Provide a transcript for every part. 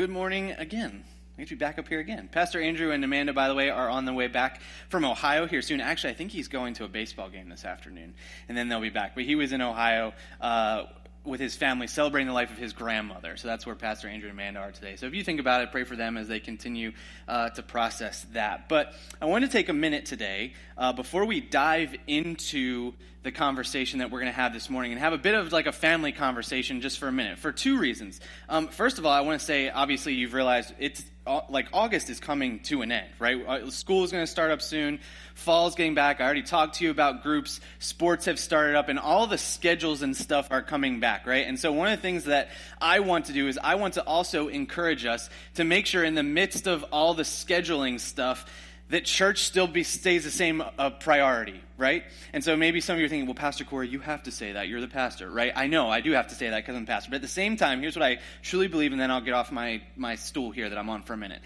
Good morning again. I get to be back up here again. Pastor Andrew and Amanda, by the way, are on the way back from Ohio here soon. Actually, I think he's going to a baseball game this afternoon, and then they'll be back. But he was in Ohio uh, with his family celebrating the life of his grandmother. So that's where Pastor Andrew and Amanda are today. So if you think about it, pray for them as they continue uh, to process that. But I want to take a minute today uh, before we dive into the conversation that we're going to have this morning and have a bit of like a family conversation just for a minute for two reasons. Um, first of all, I want to say, obviously, you've realized it's like August is coming to an end, right? Uh, school is going to start up soon. Fall's getting back. I already talked to you about groups. Sports have started up, and all the schedules and stuff are coming back, right? And so, one of the things that I want to do is I want to also encourage us to make sure, in the midst of all the scheduling stuff, that church still be, stays the same uh, priority, right? And so maybe some of you are thinking, well, Pastor Corey, you have to say that. You're the pastor, right? I know, I do have to say that because I'm the pastor. But at the same time, here's what I truly believe, and then I'll get off my, my stool here that I'm on for a minute.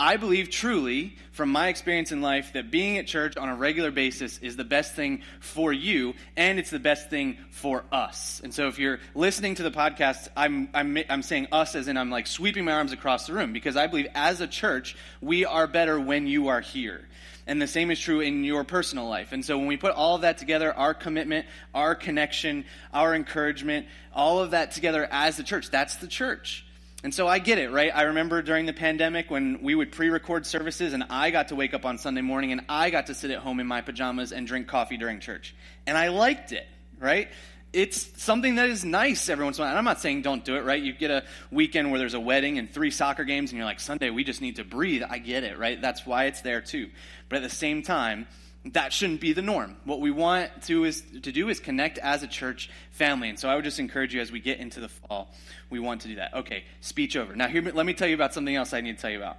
I believe truly, from my experience in life, that being at church on a regular basis is the best thing for you, and it's the best thing for us. And so, if you're listening to the podcast, I'm, I'm, I'm saying us as in I'm like sweeping my arms across the room, because I believe as a church, we are better when you are here. And the same is true in your personal life. And so, when we put all of that together, our commitment, our connection, our encouragement, all of that together as the church, that's the church. And so I get it, right? I remember during the pandemic when we would pre record services and I got to wake up on Sunday morning and I got to sit at home in my pajamas and drink coffee during church. And I liked it, right? It's something that is nice every once in a while. And I'm not saying don't do it, right? You get a weekend where there's a wedding and three soccer games and you're like, Sunday, we just need to breathe. I get it, right? That's why it's there too. But at the same time, that shouldn't be the norm. What we want to is to do is connect as a church family. And so I would just encourage you as we get into the fall, we want to do that. Okay, speech over. Now here let me tell you about something else I need to tell you about.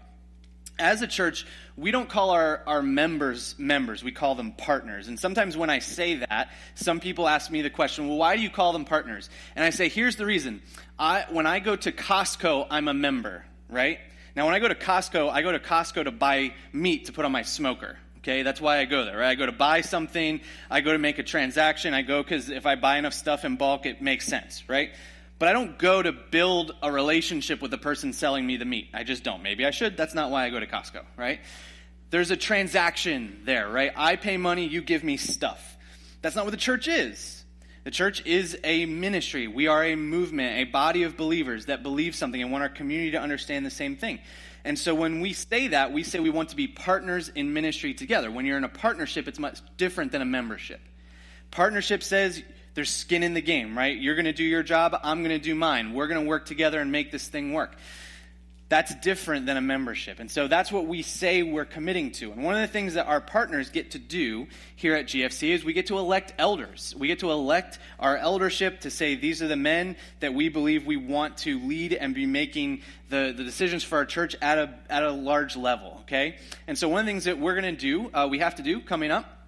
As a church, we don't call our, our members members, we call them partners. And sometimes when I say that, some people ask me the question, well, why do you call them partners? And I say, here's the reason. I, when I go to Costco, I'm a member, right? Now, when I go to Costco, I go to Costco to buy meat to put on my smoker, Okay, that's why I go there. Right? I go to buy something, I go to make a transaction, I go because if I buy enough stuff in bulk, it makes sense, right? But I don't go to build a relationship with the person selling me the meat. I just don't. Maybe I should. That's not why I go to Costco, right? There's a transaction there, right? I pay money, you give me stuff. That's not what the church is. The church is a ministry. We are a movement, a body of believers that believe something and want our community to understand the same thing. And so when we say that, we say we want to be partners in ministry together. When you're in a partnership, it's much different than a membership. Partnership says there's skin in the game, right? You're going to do your job, I'm going to do mine. We're going to work together and make this thing work. That's different than a membership. And so that's what we say we're committing to. And one of the things that our partners get to do here at GFC is we get to elect elders. We get to elect our eldership to say these are the men that we believe we want to lead and be making the, the decisions for our church at a, at a large level, okay? And so one of the things that we're going to do, uh, we have to do coming up,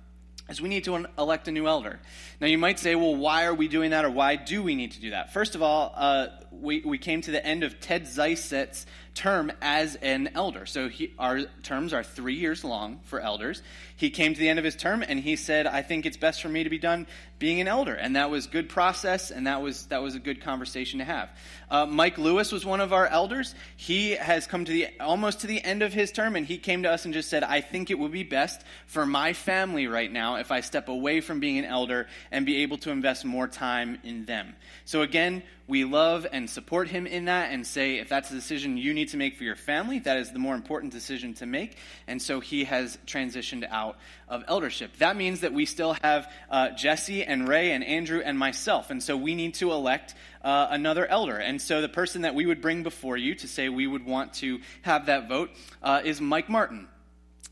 is we need to elect a new elder. Now, you might say, well, why are we doing that or why do we need to do that? First of all, uh, we, we came to the end of Ted Zeiset's term as an elder. So he, our terms are three years long for elders. He came to the end of his term and he said, I think it's best for me to be done being an elder. And that was good process and that was, that was a good conversation to have. Uh, Mike Lewis was one of our elders. He has come to the almost to the end of his term and he came to us and just said, I think it would be best for my family right now if I step away from being an elder and be able to invest more time in them. So again, we love and support him in that and say if that's a decision you need to make for your family, that is the more important decision to make. And so he has transitioned out of eldership. That means that we still have uh, Jesse and Ray and Andrew and myself. And so we need to elect uh, another elder. And so the person that we would bring before you to say we would want to have that vote uh, is Mike Martin.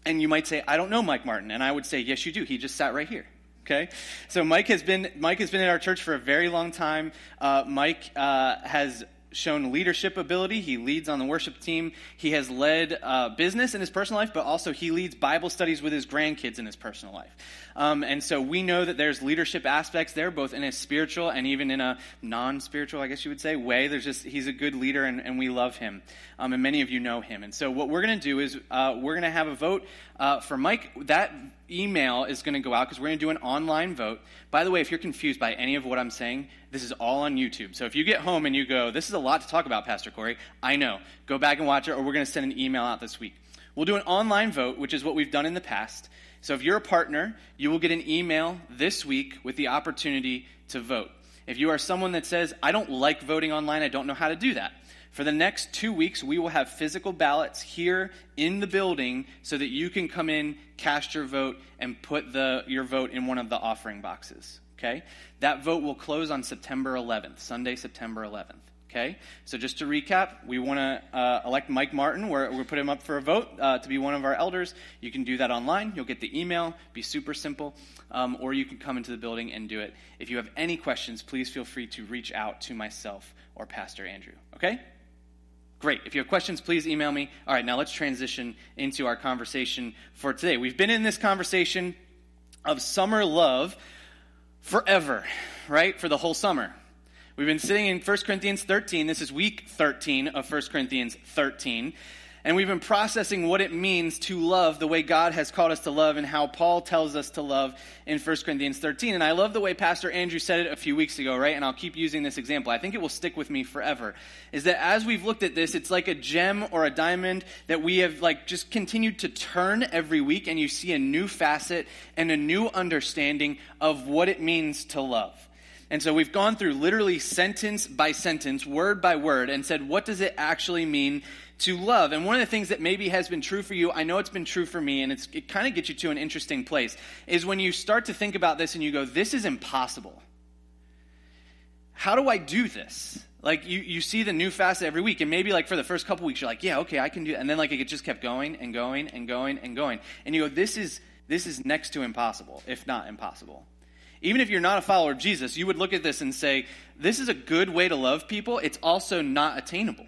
And you might say, I don't know Mike Martin. And I would say, yes, you do. He just sat right here okay so mike has been mike has been in our church for a very long time uh, mike uh, has shown leadership ability. He leads on the worship team. He has led uh, business in his personal life, but also he leads Bible studies with his grandkids in his personal life. Um, and so we know that there's leadership aspects there, both in a spiritual and even in a non spiritual, I guess you would say, way. There's just, he's a good leader and, and we love him. Um, and many of you know him. And so what we're going to do is uh, we're going to have a vote uh, for Mike. That email is going to go out because we're going to do an online vote. By the way, if you're confused by any of what I'm saying, this is all on YouTube. So if you get home and you go, this is a lot to talk about, Pastor Corey, I know. Go back and watch it, or we're going to send an email out this week. We'll do an online vote, which is what we've done in the past. So if you're a partner, you will get an email this week with the opportunity to vote. If you are someone that says, I don't like voting online, I don't know how to do that, for the next two weeks, we will have physical ballots here in the building so that you can come in, cast your vote, and put the, your vote in one of the offering boxes. Okay? That vote will close on September 11th, Sunday, September 11th. Okay? So just to recap, we want to uh, elect Mike Martin. We're, we're put him up for a vote uh, to be one of our elders. You can do that online. You'll get the email. Be super simple. Um, or you can come into the building and do it. If you have any questions, please feel free to reach out to myself or Pastor Andrew. Okay? Great. If you have questions, please email me. All right, now let's transition into our conversation for today. We've been in this conversation of summer love forever, right? For the whole summer. We've been sitting in 1 Corinthians 13. This is week 13 of 1 Corinthians 13. And we've been processing what it means to love the way God has called us to love and how Paul tells us to love in 1 Corinthians 13. And I love the way Pastor Andrew said it a few weeks ago, right? And I'll keep using this example. I think it will stick with me forever. Is that as we've looked at this, it's like a gem or a diamond that we have like just continued to turn every week and you see a new facet and a new understanding of what it means to love. And so we've gone through literally sentence by sentence, word by word, and said, what does it actually mean to love. And one of the things that maybe has been true for you, I know it's been true for me, and it kind of gets you to an interesting place, is when you start to think about this and you go, this is impossible. How do I do this? Like you, you see the new facet every week, and maybe like for the first couple weeks, you're like, yeah, okay, I can do it. And then like it just kept going and going and going and going. And you go, this is this is next to impossible, if not impossible. Even if you're not a follower of Jesus, you would look at this and say, this is a good way to love people. It's also not attainable.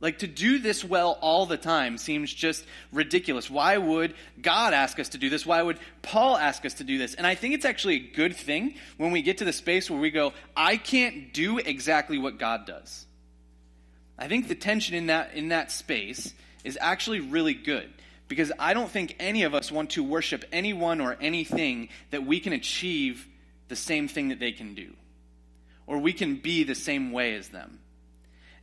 Like to do this well all the time seems just ridiculous. Why would God ask us to do this? Why would Paul ask us to do this? And I think it's actually a good thing when we get to the space where we go, I can't do exactly what God does. I think the tension in that in that space is actually really good because I don't think any of us want to worship anyone or anything that we can achieve the same thing that they can do or we can be the same way as them.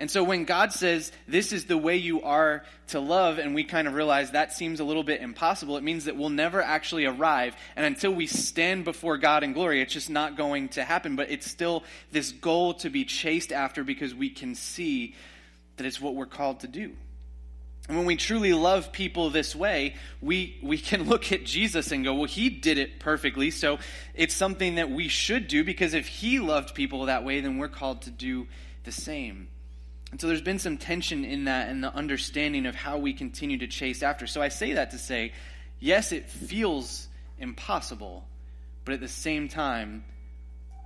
And so when God says, this is the way you are to love, and we kind of realize that seems a little bit impossible, it means that we'll never actually arrive. And until we stand before God in glory, it's just not going to happen. But it's still this goal to be chased after because we can see that it's what we're called to do. And when we truly love people this way, we, we can look at Jesus and go, well, he did it perfectly. So it's something that we should do because if he loved people that way, then we're called to do the same. And so there's been some tension in that and the understanding of how we continue to chase after. So I say that to say, yes, it feels impossible, but at the same time,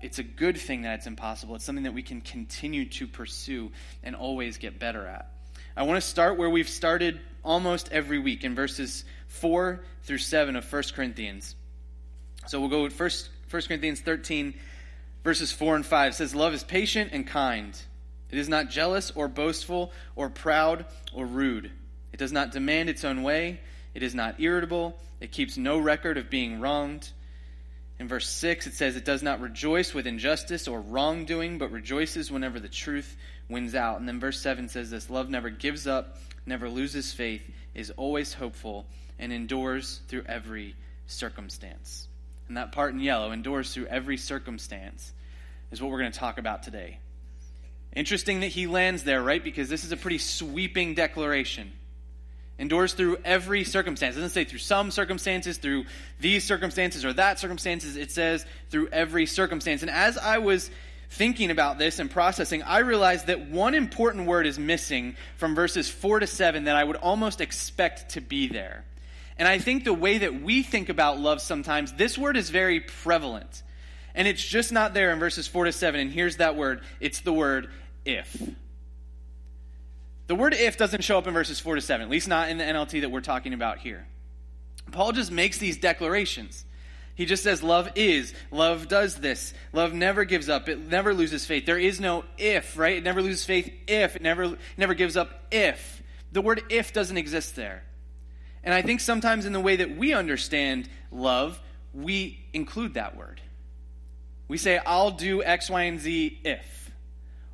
it's a good thing that it's impossible. It's something that we can continue to pursue and always get better at. I want to start where we've started almost every week in verses 4 through 7 of 1 Corinthians. So we'll go with 1, 1 Corinthians 13, verses 4 and 5. It says, Love is patient and kind. It is not jealous or boastful or proud or rude. It does not demand its own way. It is not irritable. It keeps no record of being wronged. In verse 6, it says, It does not rejoice with injustice or wrongdoing, but rejoices whenever the truth wins out. And then verse 7 says this Love never gives up, never loses faith, is always hopeful, and endures through every circumstance. And that part in yellow, endures through every circumstance, is what we're going to talk about today. Interesting that he lands there, right? Because this is a pretty sweeping declaration. Endures through every circumstance. It doesn't say through some circumstances, through these circumstances or that circumstances. It says through every circumstance. And as I was thinking about this and processing, I realized that one important word is missing from verses 4 to 7 that I would almost expect to be there. And I think the way that we think about love sometimes, this word is very prevalent. And it's just not there in verses 4 to 7. And here's that word it's the word if. The word if doesn't show up in verses 4 to 7, at least not in the NLT that we're talking about here. Paul just makes these declarations. He just says, Love is, love does this, love never gives up, it never loses faith. There is no if, right? It never loses faith if, it never, never gives up if. The word if doesn't exist there. And I think sometimes in the way that we understand love, we include that word. We say, I'll do X, Y, and Z if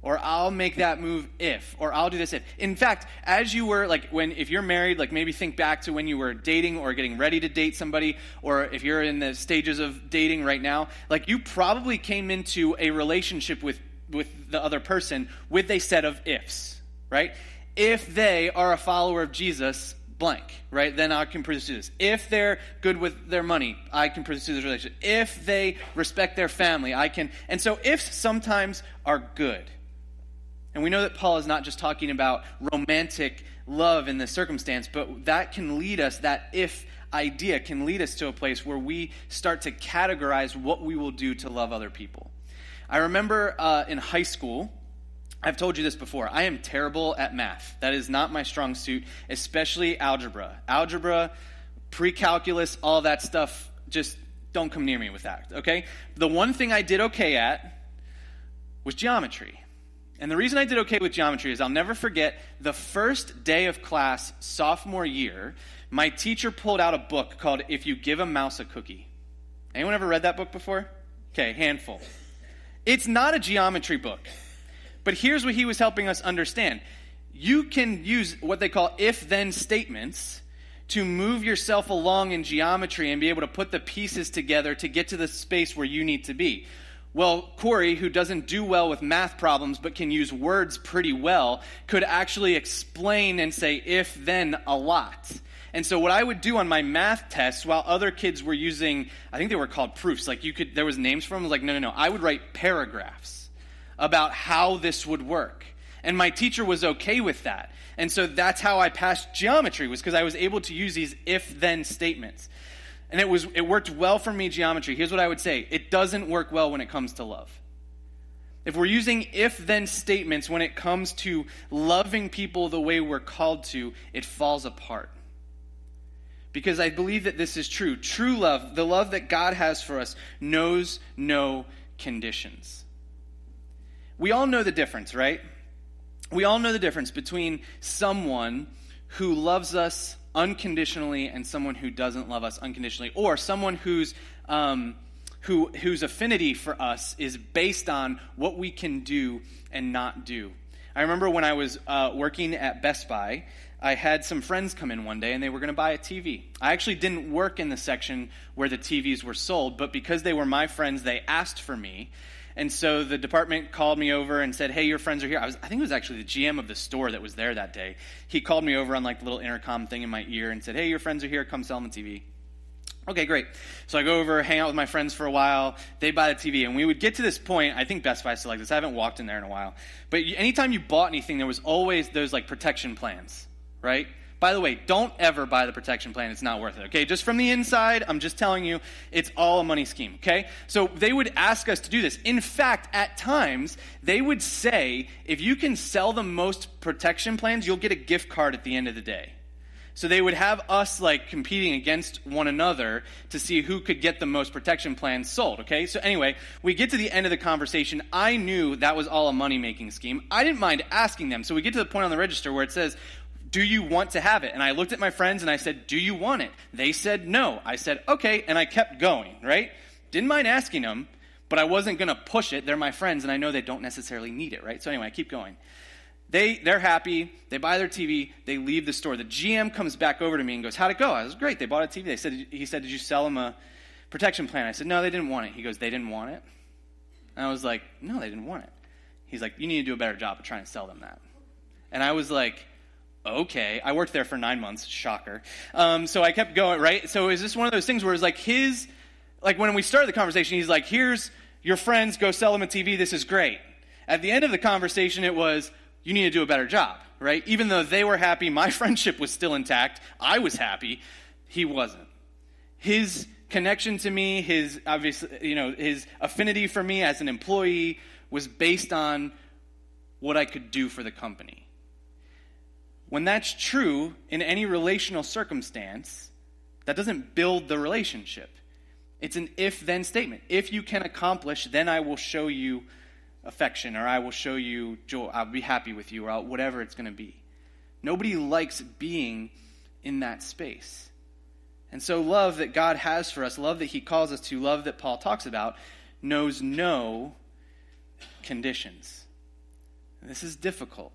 or I'll make that move if, or I'll do this if. In fact, as you were, like, when, if you're married, like, maybe think back to when you were dating or getting ready to date somebody, or if you're in the stages of dating right now, like, you probably came into a relationship with, with the other person with a set of ifs, right? If they are a follower of Jesus, blank, right? Then I can pursue this. If they're good with their money, I can pursue this relationship. If they respect their family, I can. And so ifs sometimes are good and we know that Paul is not just talking about romantic love in this circumstance, but that can lead us, that if idea can lead us to a place where we start to categorize what we will do to love other people. I remember uh, in high school, I've told you this before. I am terrible at math. That is not my strong suit, especially algebra. Algebra, pre calculus, all that stuff, just don't come near me with that, okay? The one thing I did okay at was geometry. And the reason I did okay with geometry is I'll never forget the first day of class, sophomore year, my teacher pulled out a book called If You Give a Mouse a Cookie. Anyone ever read that book before? Okay, handful. It's not a geometry book. But here's what he was helping us understand. You can use what they call if then statements to move yourself along in geometry and be able to put the pieces together to get to the space where you need to be. Well, Corey, who doesn't do well with math problems but can use words pretty well, could actually explain and say if then a lot. And so what I would do on my math tests while other kids were using I think they were called proofs, like you could there was names for them, like no no no, I would write paragraphs about how this would work. And my teacher was okay with that. And so that's how I passed geometry was because I was able to use these if then statements. And it, was, it worked well for me, geometry. Here's what I would say it doesn't work well when it comes to love. If we're using if then statements when it comes to loving people the way we're called to, it falls apart. Because I believe that this is true. True love, the love that God has for us, knows no conditions. We all know the difference, right? We all know the difference between someone who loves us unconditionally and someone who doesn't love us unconditionally, or someone whose um, who whose affinity for us is based on what we can do and not do. I remember when I was uh, working at Best Buy, I had some friends come in one day and they were going to buy a TV. I actually didn't work in the section where the TVs were sold, but because they were my friends, they asked for me. And so the department called me over and said, "Hey, your friends are here." I, was, I think it was actually the GM of the store that was there that day. He called me over on like the little intercom thing in my ear and said, "Hey, your friends are here. Come sell them the TV." Okay, great. So I go over, hang out with my friends for a while. They buy the TV, and we would get to this point. I think Best Buy still like this. I haven't walked in there in a while, but anytime you bought anything, there was always those like protection plans, right? By the way, don't ever buy the protection plan. It's not worth it, okay? Just from the inside, I'm just telling you, it's all a money scheme, okay? So they would ask us to do this. In fact, at times, they would say, if you can sell the most protection plans, you'll get a gift card at the end of the day. So they would have us like competing against one another to see who could get the most protection plans sold, okay? So anyway, we get to the end of the conversation. I knew that was all a money making scheme. I didn't mind asking them. So we get to the point on the register where it says, do you want to have it? And I looked at my friends and I said, Do you want it? They said no. I said, Okay. And I kept going, right? Didn't mind asking them, but I wasn't going to push it. They're my friends and I know they don't necessarily need it, right? So anyway, I keep going. They, they're happy. They buy their TV. They leave the store. The GM comes back over to me and goes, How'd it go? I was great. They bought a TV. They said, he said, Did you sell them a protection plan? I said, No, they didn't want it. He goes, They didn't want it? And I was like, No, they didn't want it. He's like, You need to do a better job of trying to sell them that. And I was like, okay. I worked there for nine months, shocker. Um, so I kept going, right? So is this one of those things where it's like his, like when we started the conversation, he's like, here's your friends, go sell them a TV, this is great. At the end of the conversation, it was, you need to do a better job, right? Even though they were happy, my friendship was still intact, I was happy, he wasn't. His connection to me, his obviously, you know, his affinity for me as an employee was based on what I could do for the company. When that's true in any relational circumstance, that doesn't build the relationship. It's an if then statement. If you can accomplish, then I will show you affection, or I will show you joy. I'll be happy with you, or I'll, whatever it's going to be. Nobody likes being in that space. And so, love that God has for us, love that He calls us to, love that Paul talks about, knows no conditions. This is difficult.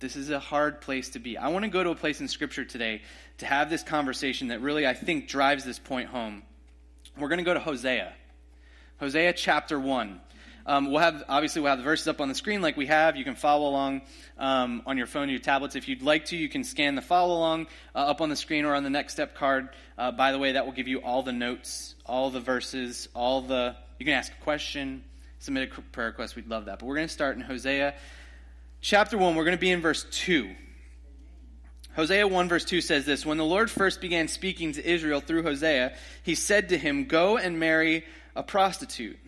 This is a hard place to be. I want to go to a place in Scripture today to have this conversation that really, I think, drives this point home. We're going to go to Hosea. Hosea chapter 1. Um, we'll have obviously we'll have the verses up on the screen like we have. You can follow along um, on your phone, your tablets. If you'd like to, you can scan the follow along uh, up on the screen or on the next step card. Uh, by the way, that will give you all the notes, all the verses, all the. You can ask a question, submit a prayer request. We'd love that. But we're going to start in Hosea chapter 1. We're going to be in verse 2. Hosea 1 verse 2 says this When the Lord first began speaking to Israel through Hosea, he said to him, Go and marry a prostitute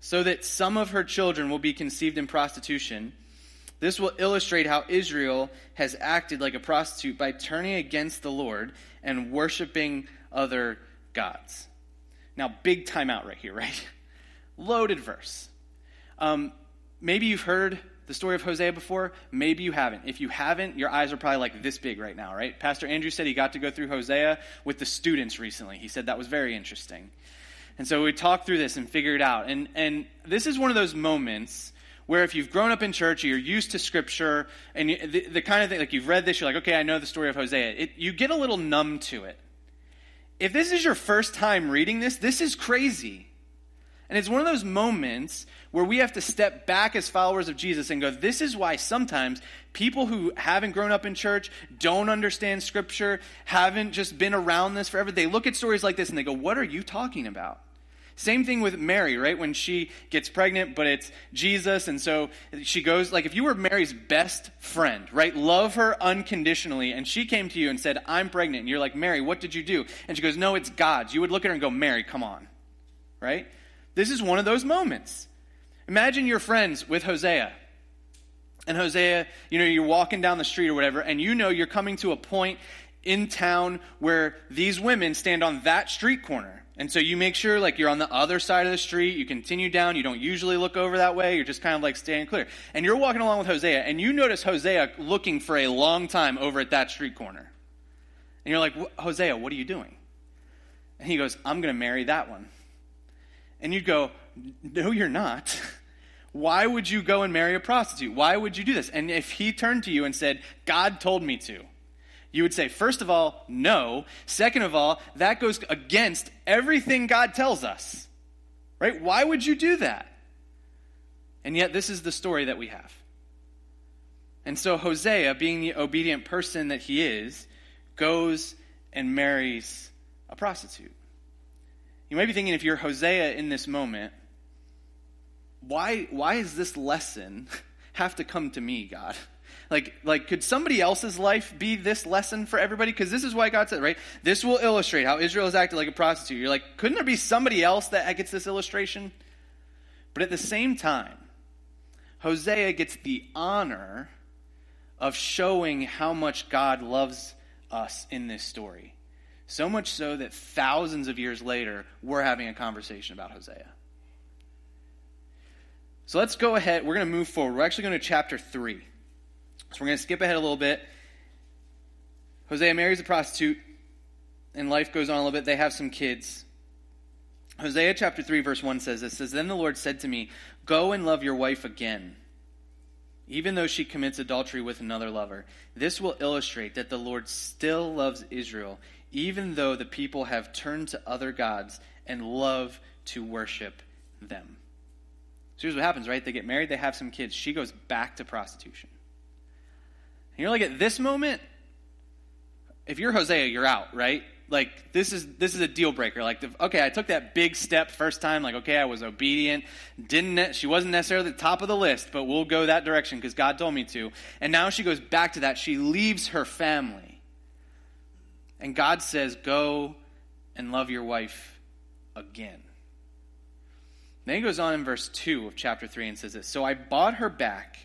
so that some of her children will be conceived in prostitution. This will illustrate how Israel has acted like a prostitute by turning against the Lord and worshiping other gods. Now, big timeout right here, right? Loaded verse. Um, maybe you've heard the story of Hosea before. Maybe you haven't. If you haven't, your eyes are probably like this big right now, right? Pastor Andrew said he got to go through Hosea with the students recently. He said that was very interesting. And so we talked through this and figured it out. And, and this is one of those moments where if you've grown up in church or you're used to scripture and you, the, the, kind of thing, like you've read this, you're like, okay, I know the story of Hosea. It, you get a little numb to it. If this is your first time reading this, this is crazy. And it's one of those moments where we have to step back as followers of Jesus and go, this is why sometimes people who haven't grown up in church, don't understand scripture, haven't just been around this forever, they look at stories like this and they go, what are you talking about? Same thing with Mary, right? When she gets pregnant, but it's Jesus, and so she goes, like, if you were Mary's best friend, right? Love her unconditionally, and she came to you and said, I'm pregnant, and you're like, Mary, what did you do? And she goes, No, it's God's. You would look at her and go, Mary, come on, right? This is one of those moments. Imagine you're friends with Hosea. And Hosea, you know, you're walking down the street or whatever, and you know you're coming to a point in town where these women stand on that street corner. And so you make sure like you're on the other side of the street, you continue down, you don't usually look over that way, you're just kind of like staying clear. And you're walking along with Hosea, and you notice Hosea looking for a long time over at that street corner. And you're like, Hosea, what are you doing? And he goes, I'm going to marry that one. And you'd go, No, you're not. Why would you go and marry a prostitute? Why would you do this? And if he turned to you and said, God told me to, you would say, first of all, no. Second of all, that goes against everything God tells us. Right? Why would you do that? And yet, this is the story that we have. And so, Hosea, being the obedient person that he is, goes and marries a prostitute. You might be thinking, if you're Hosea in this moment, why, why does this lesson have to come to me, God? Like, like, could somebody else's life be this lesson for everybody? Because this is why God said, right? This will illustrate how Israel has acted like a prostitute. You're like, couldn't there be somebody else that gets this illustration? But at the same time, Hosea gets the honor of showing how much God loves us in this story. So much so that thousands of years later, we're having a conversation about Hosea. So let's go ahead. We're going to move forward. We're actually going to chapter 3. So we're going to skip ahead a little bit. Hosea marries a prostitute, and life goes on a little bit. They have some kids. Hosea chapter 3, verse 1 says this says, Then the Lord said to me, Go and love your wife again, even though she commits adultery with another lover. This will illustrate that the Lord still loves Israel, even though the people have turned to other gods and love to worship them. So here's what happens, right? They get married, they have some kids. She goes back to prostitution. And you're like, at this moment, if you're Hosea, you're out, right? Like this is this is a deal breaker. Like, okay, I took that big step first time. Like, okay, I was obedient. Didn't she wasn't necessarily the top of the list, but we'll go that direction because God told me to. And now she goes back to that. She leaves her family, and God says, "Go and love your wife again." Then he goes on in verse two of chapter three and says this. So I bought her back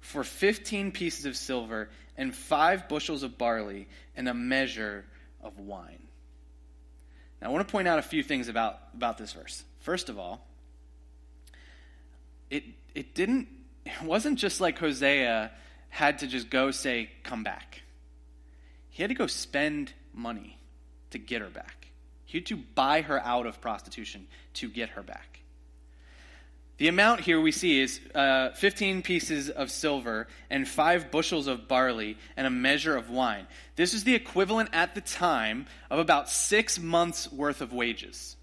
for 15 pieces of silver and five bushels of barley and a measure of wine. Now, I want to point out a few things about, about this verse. First of all, it, it didn't, it wasn't just like Hosea had to just go say, come back. He had to go spend money to get her back. He had to buy her out of prostitution to get her back. The amount here we see is uh, 15 pieces of silver and five bushels of barley and a measure of wine. This is the equivalent at the time of about six months' worth of wages.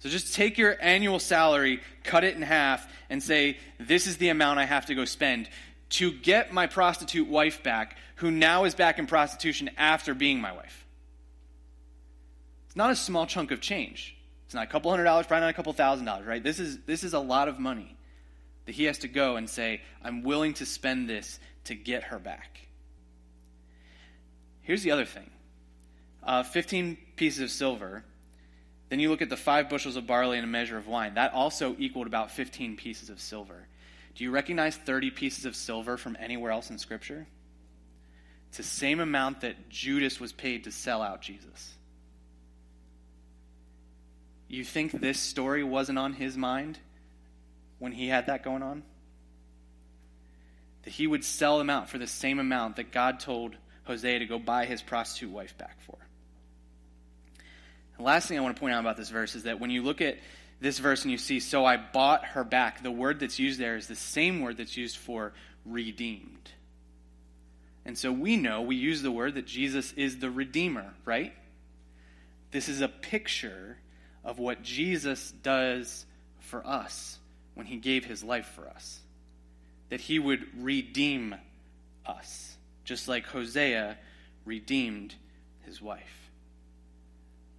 So just take your annual salary, cut it in half, and say, This is the amount I have to go spend to get my prostitute wife back, who now is back in prostitution after being my wife. It's not a small chunk of change. It's not a couple hundred dollars, probably not a couple thousand dollars, right? This is, this is a lot of money that he has to go and say, I'm willing to spend this to get her back. Here's the other thing uh, 15 pieces of silver. Then you look at the five bushels of barley and a measure of wine. That also equaled about 15 pieces of silver. Do you recognize 30 pieces of silver from anywhere else in Scripture? It's the same amount that Judas was paid to sell out Jesus. You think this story wasn't on his mind when he had that going on? That he would sell them out for the same amount that God told Hosea to go buy his prostitute wife back for. The last thing I want to point out about this verse is that when you look at this verse and you see, so I bought her back, the word that's used there is the same word that's used for redeemed. And so we know, we use the word that Jesus is the Redeemer, right? This is a picture of what Jesus does for us when he gave his life for us. That he would redeem us, just like Hosea redeemed his wife.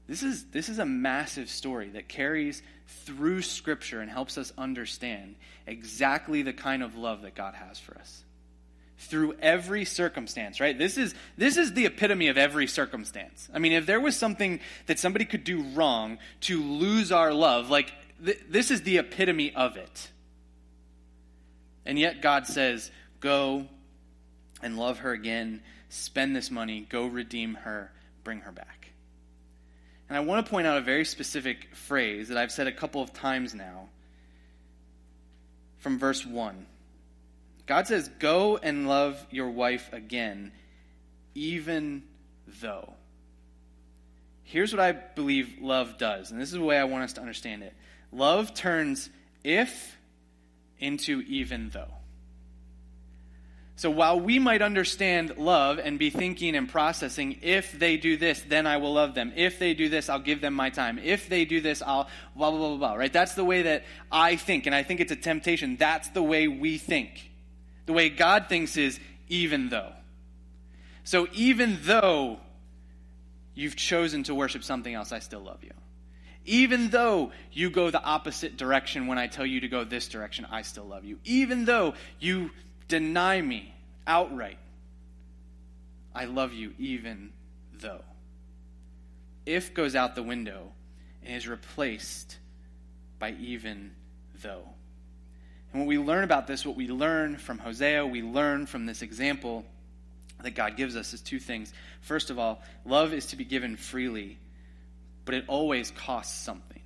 This is, this is a massive story that carries through Scripture and helps us understand exactly the kind of love that God has for us through every circumstance, right? This is, this is the epitome of every circumstance. I mean, if there was something that somebody could do wrong to lose our love, like, th- this is the epitome of it. And yet God says, go and love her again, spend this money, go redeem her, bring her back. And I want to point out a very specific phrase that I've said a couple of times now from verse 1. God says, Go and love your wife again, even though. Here's what I believe love does, and this is the way I want us to understand it love turns if into even though. So while we might understand love and be thinking and processing, if they do this, then I will love them. If they do this, I'll give them my time. If they do this, I'll blah, blah, blah, blah, right? That's the way that I think, and I think it's a temptation. That's the way we think. The way God thinks is even though. So even though you've chosen to worship something else, I still love you. Even though you go the opposite direction when I tell you to go this direction, I still love you. Even though you deny me outright, I love you even though. If goes out the window and is replaced by even though. And when we learn about this, what we learn from Hosea, we learn from this example that God gives us is two things. First of all, love is to be given freely, but it always costs something.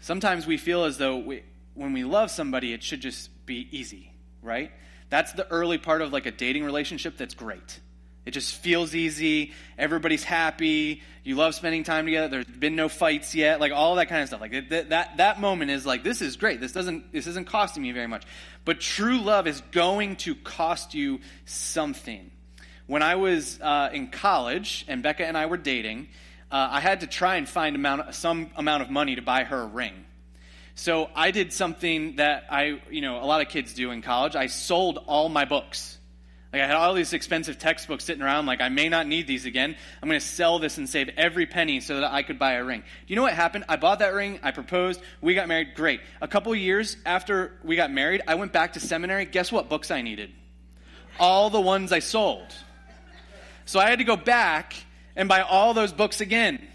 Sometimes we feel as though we, when we love somebody, it should just be easy, right? That's the early part of like a dating relationship that's great. It just feels easy. Everybody's happy. You love spending time together. There's been no fights yet. Like all that kind of stuff. Like that, that, moment is like, this is great. This doesn't, this isn't costing me very much. But true love is going to cost you something. When I was uh, in college and Becca and I were dating, uh, I had to try and find amount, some amount of money to buy her a ring. So I did something that I, you know, a lot of kids do in college. I sold all my books. Like I had all these expensive textbooks sitting around, like I may not need these again. I'm going to sell this and save every penny so that I could buy a ring. Do you know what happened? I bought that ring, I proposed, we got married, great. A couple years after we got married, I went back to seminary. Guess what books I needed? All the ones I sold. So I had to go back and buy all those books again.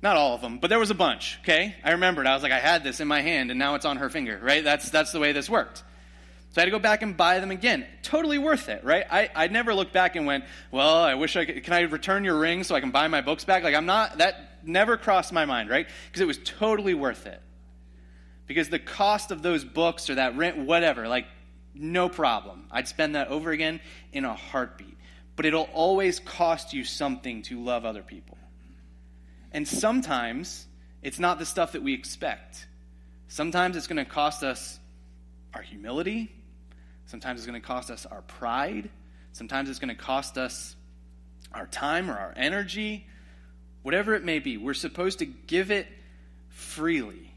Not all of them, but there was a bunch, okay? I remembered. I was like, I had this in my hand and now it's on her finger, right? That's, that's the way this worked. So I had to go back and buy them again. Totally worth it, right? I, I never looked back and went, well, I wish I could, can I return your ring so I can buy my books back? Like, I'm not, that never crossed my mind, right? Because it was totally worth it. Because the cost of those books or that rent, whatever, like, No problem. I'd spend that over again in a heartbeat. But it'll always cost you something to love other people. And sometimes it's not the stuff that we expect. Sometimes it's going to cost us our humility. Sometimes it's going to cost us our pride. Sometimes it's going to cost us our time or our energy. Whatever it may be, we're supposed to give it freely.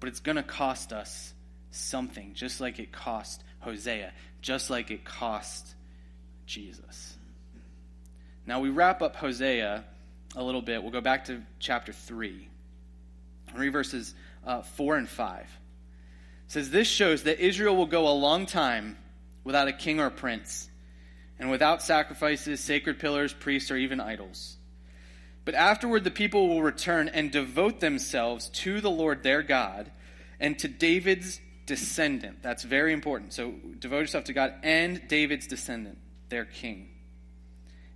But it's going to cost us something, just like it cost Hosea, just like it cost Jesus. Now we wrap up Hosea a little bit. We'll go back to chapter 3. read verses uh, 4 and 5. It says, This shows that Israel will go a long time without a king or a prince, and without sacrifices, sacred pillars, priests, or even idols. But afterward, the people will return and devote themselves to the Lord their God and to David's descendant. That's very important. So devote yourself to God and David's descendant, their king.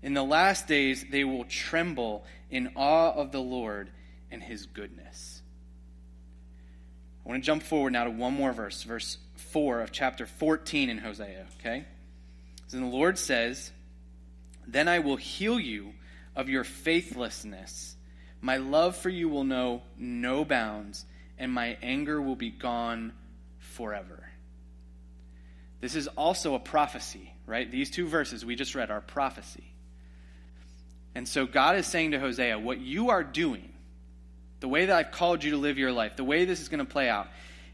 In the last days, they will tremble in awe of the Lord and his goodness. I want to jump forward now to one more verse, verse 4 of chapter 14 in Hosea, okay? So the Lord says, Then I will heal you of your faithlessness. My love for you will know no bounds, and my anger will be gone forever. This is also a prophecy, right? These two verses we just read are prophecy. And so God is saying to Hosea, what you are doing, the way that I've called you to live your life, the way this is going to play out,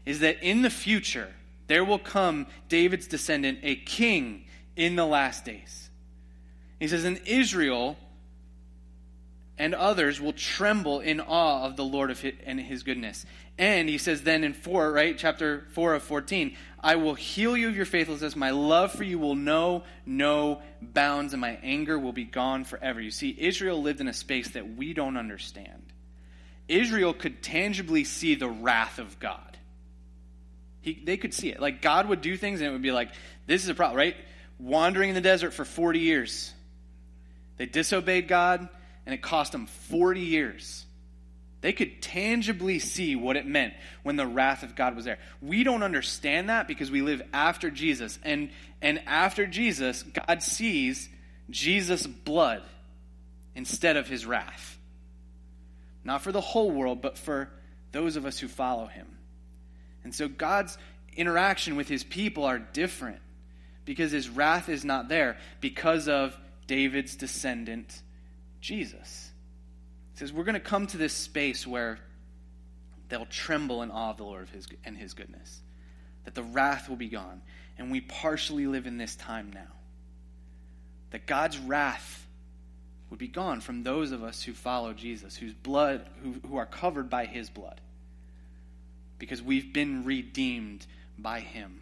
is that in the future, there will come David's descendant, a king in the last days. He says, in Israel, and others will tremble in awe of the Lord of his, and his goodness. And he says then in 4, right, chapter 4 of 14, I will heal you of your faithlessness. My love for you will know no bounds, and my anger will be gone forever. You see, Israel lived in a space that we don't understand. Israel could tangibly see the wrath of God. He, they could see it. Like, God would do things, and it would be like, this is a problem, right? Wandering in the desert for 40 years. They disobeyed God and it cost them 40 years. They could tangibly see what it meant when the wrath of God was there. We don't understand that because we live after Jesus. And, and after Jesus, God sees Jesus' blood instead of his wrath. Not for the whole world, but for those of us who follow him. And so God's interaction with his people are different because his wrath is not there because of David's descendant Jesus. Says, We're going to come to this space where they'll tremble in awe of the Lord of his, and his goodness, that the wrath will be gone. And we partially live in this time now. That God's wrath would be gone from those of us who follow Jesus, whose blood, who, who are covered by his blood, because we've been redeemed by him.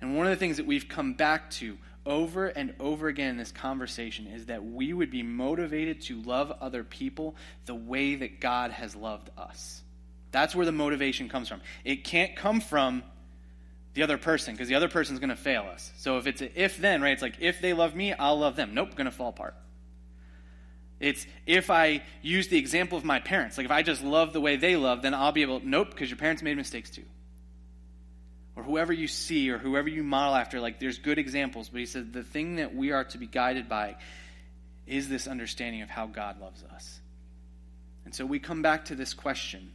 And one of the things that we've come back to over and over again in this conversation is that we would be motivated to love other people the way that God has loved us. That's where the motivation comes from. It can't come from the other person because the other person's going to fail us. So if it's a if then, right? It's like if they love me, I'll love them. Nope, going to fall apart. It's if I use the example of my parents, like if I just love the way they love, then I'll be able, nope, because your parents made mistakes too or whoever you see or whoever you model after, like there's good examples, but he said the thing that we are to be guided by is this understanding of how God loves us. And so we come back to this question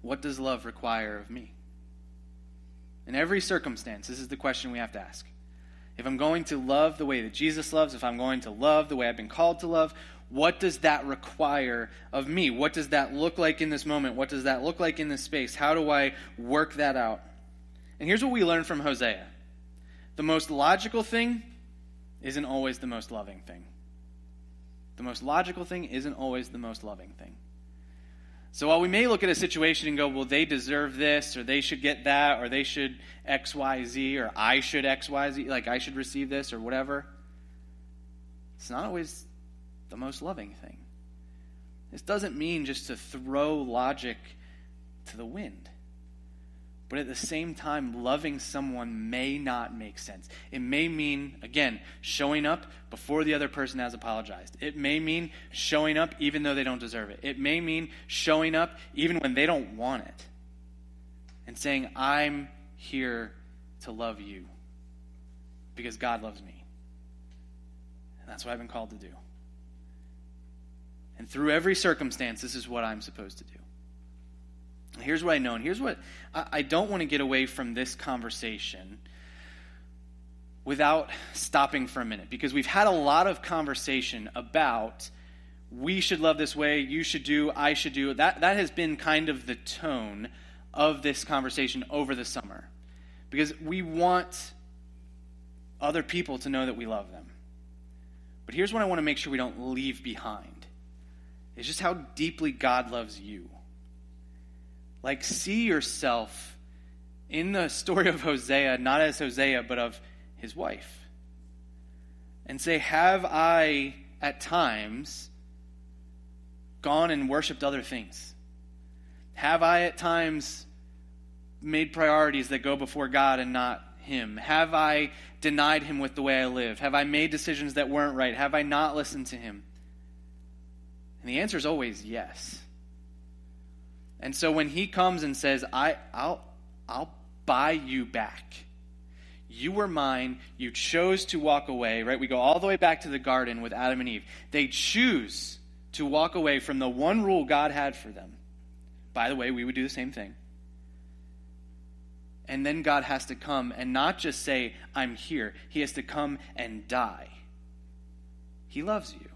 What does love require of me? In every circumstance, this is the question we have to ask. If I'm going to love the way that Jesus loves, if I'm going to love the way I've been called to love, what does that require of me? What does that look like in this moment? What does that look like in this space? How do I work that out? And here's what we learn from Hosea the most logical thing isn't always the most loving thing. The most logical thing isn't always the most loving thing. So while we may look at a situation and go, well, they deserve this, or they should get that, or they should X, Y, Z, or I should X, Y, Z, like I should receive this, or whatever, it's not always the most loving thing. This doesn't mean just to throw logic to the wind. But at the same time, loving someone may not make sense. It may mean, again, showing up before the other person has apologized. It may mean showing up even though they don't deserve it. It may mean showing up even when they don't want it. And saying, I'm here to love you because God loves me. And that's what I've been called to do. And through every circumstance, this is what I'm supposed to do. Here's what I know, and here's what I, I don't want to get away from this conversation without stopping for a minute because we've had a lot of conversation about we should love this way, you should do, I should do. That, that has been kind of the tone of this conversation over the summer because we want other people to know that we love them. But here's what I want to make sure we don't leave behind is just how deeply God loves you. Like, see yourself in the story of Hosea, not as Hosea, but of his wife. And say, Have I at times gone and worshiped other things? Have I at times made priorities that go before God and not Him? Have I denied Him with the way I live? Have I made decisions that weren't right? Have I not listened to Him? And the answer is always yes. And so when He comes and says, I, I'll, I'll buy you back you were mine. You chose to walk away, right? We go all the way back to the garden with Adam and Eve. They choose to walk away from the one rule God had for them. By the way, we would do the same thing. And then God has to come and not just say, I'm here. He has to come and die. He loves you.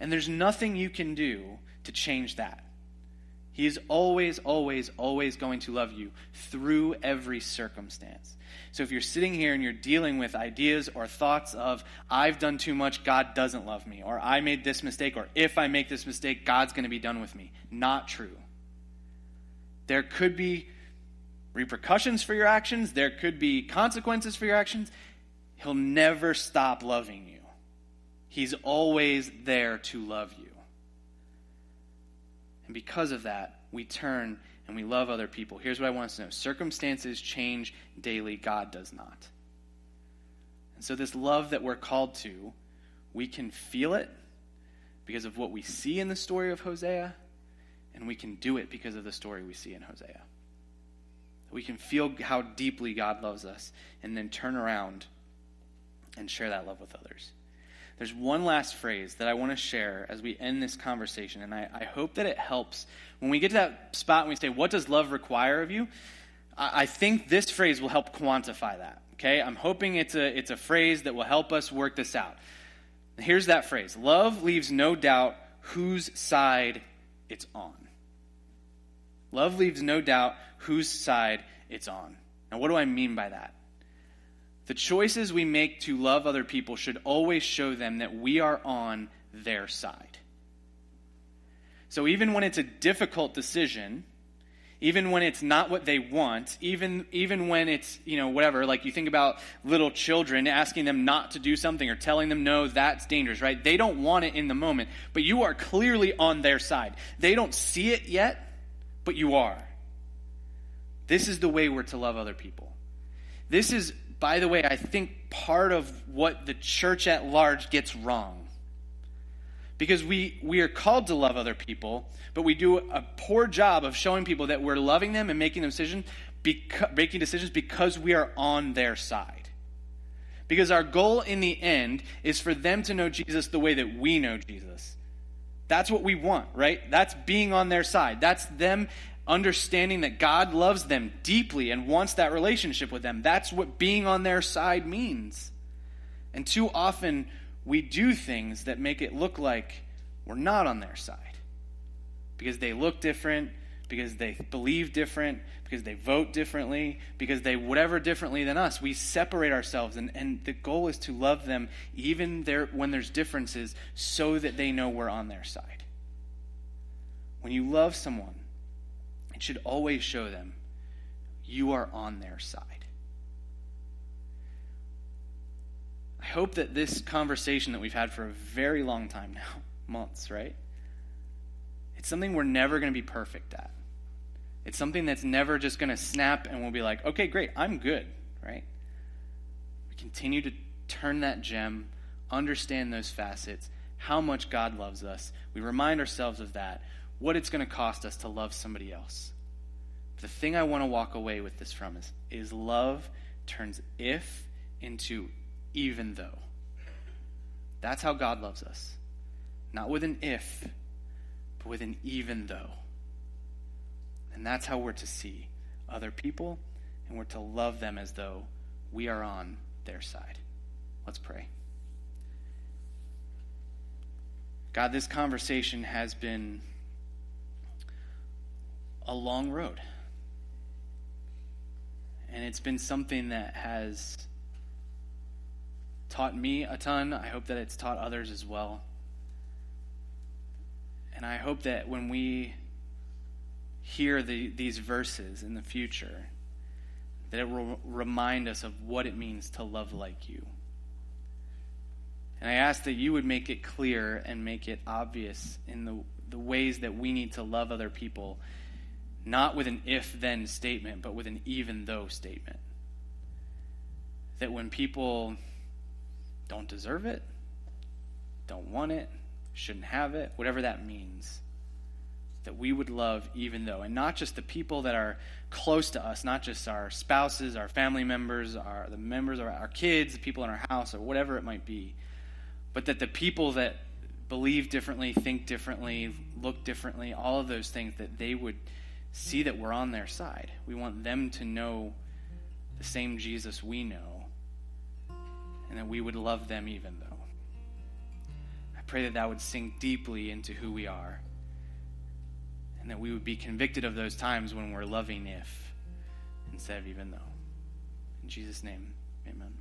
And there's nothing you can do to change that. He is always, always, always going to love you through every circumstance. So if you're sitting here and you're dealing with ideas or thoughts of, I've done too much, God doesn't love me, or I made this mistake, or if I make this mistake, God's going to be done with me, not true. There could be repercussions for your actions, there could be consequences for your actions. He'll never stop loving you, He's always there to love you. And because of that, we turn and we love other people. Here's what I want us to know circumstances change daily, God does not. And so, this love that we're called to, we can feel it because of what we see in the story of Hosea, and we can do it because of the story we see in Hosea. We can feel how deeply God loves us and then turn around and share that love with others. There's one last phrase that I want to share as we end this conversation, and I, I hope that it helps. When we get to that spot and we say, What does love require of you? I, I think this phrase will help quantify that. Okay? I'm hoping it's a, it's a phrase that will help us work this out. Here's that phrase Love leaves no doubt whose side it's on. Love leaves no doubt whose side it's on. Now, what do I mean by that? The choices we make to love other people should always show them that we are on their side. So even when it's a difficult decision, even when it's not what they want, even even when it's, you know, whatever, like you think about little children asking them not to do something or telling them no, that's dangerous, right? They don't want it in the moment, but you are clearly on their side. They don't see it yet, but you are. This is the way we're to love other people. This is by the way, I think part of what the church at large gets wrong. Because we, we are called to love other people, but we do a poor job of showing people that we're loving them and making decisions, making decisions because we are on their side. Because our goal in the end is for them to know Jesus the way that we know Jesus. That's what we want, right? That's being on their side. That's them understanding that God loves them deeply and wants that relationship with them. That's what being on their side means. And too often, we do things that make it look like we're not on their side because they look different, because they believe different, because they vote differently, because they whatever differently than us. We separate ourselves, and, and the goal is to love them even there when there's differences so that they know we're on their side. When you love someone, should always show them you are on their side. I hope that this conversation that we've had for a very long time now, months, right? It's something we're never going to be perfect at. It's something that's never just going to snap and we'll be like, okay, great, I'm good, right? We continue to turn that gem, understand those facets, how much God loves us. We remind ourselves of that what it's going to cost us to love somebody else. The thing I want to walk away with this from is, is love turns if into even though. That's how God loves us. Not with an if, but with an even though. And that's how we're to see other people, and we're to love them as though we are on their side. Let's pray. God, this conversation has been a long road. And it's been something that has taught me a ton. I hope that it's taught others as well. And I hope that when we hear the, these verses in the future, that it will remind us of what it means to love like you. And I ask that you would make it clear and make it obvious in the, the ways that we need to love other people, not with an if then statement, but with an even though statement. That when people don't deserve it, don't want it, shouldn't have it, whatever that means, that we would love even though. And not just the people that are close to us, not just our spouses, our family members, our, the members of our kids, the people in our house, or whatever it might be, but that the people that believe differently, think differently, look differently, all of those things, that they would see that we're on their side. We want them to know the same Jesus we know, and that we would love them even though. I pray that that would sink deeply into who we are and that we would be convicted of those times when we're loving if instead of even though. In Jesus' name, amen.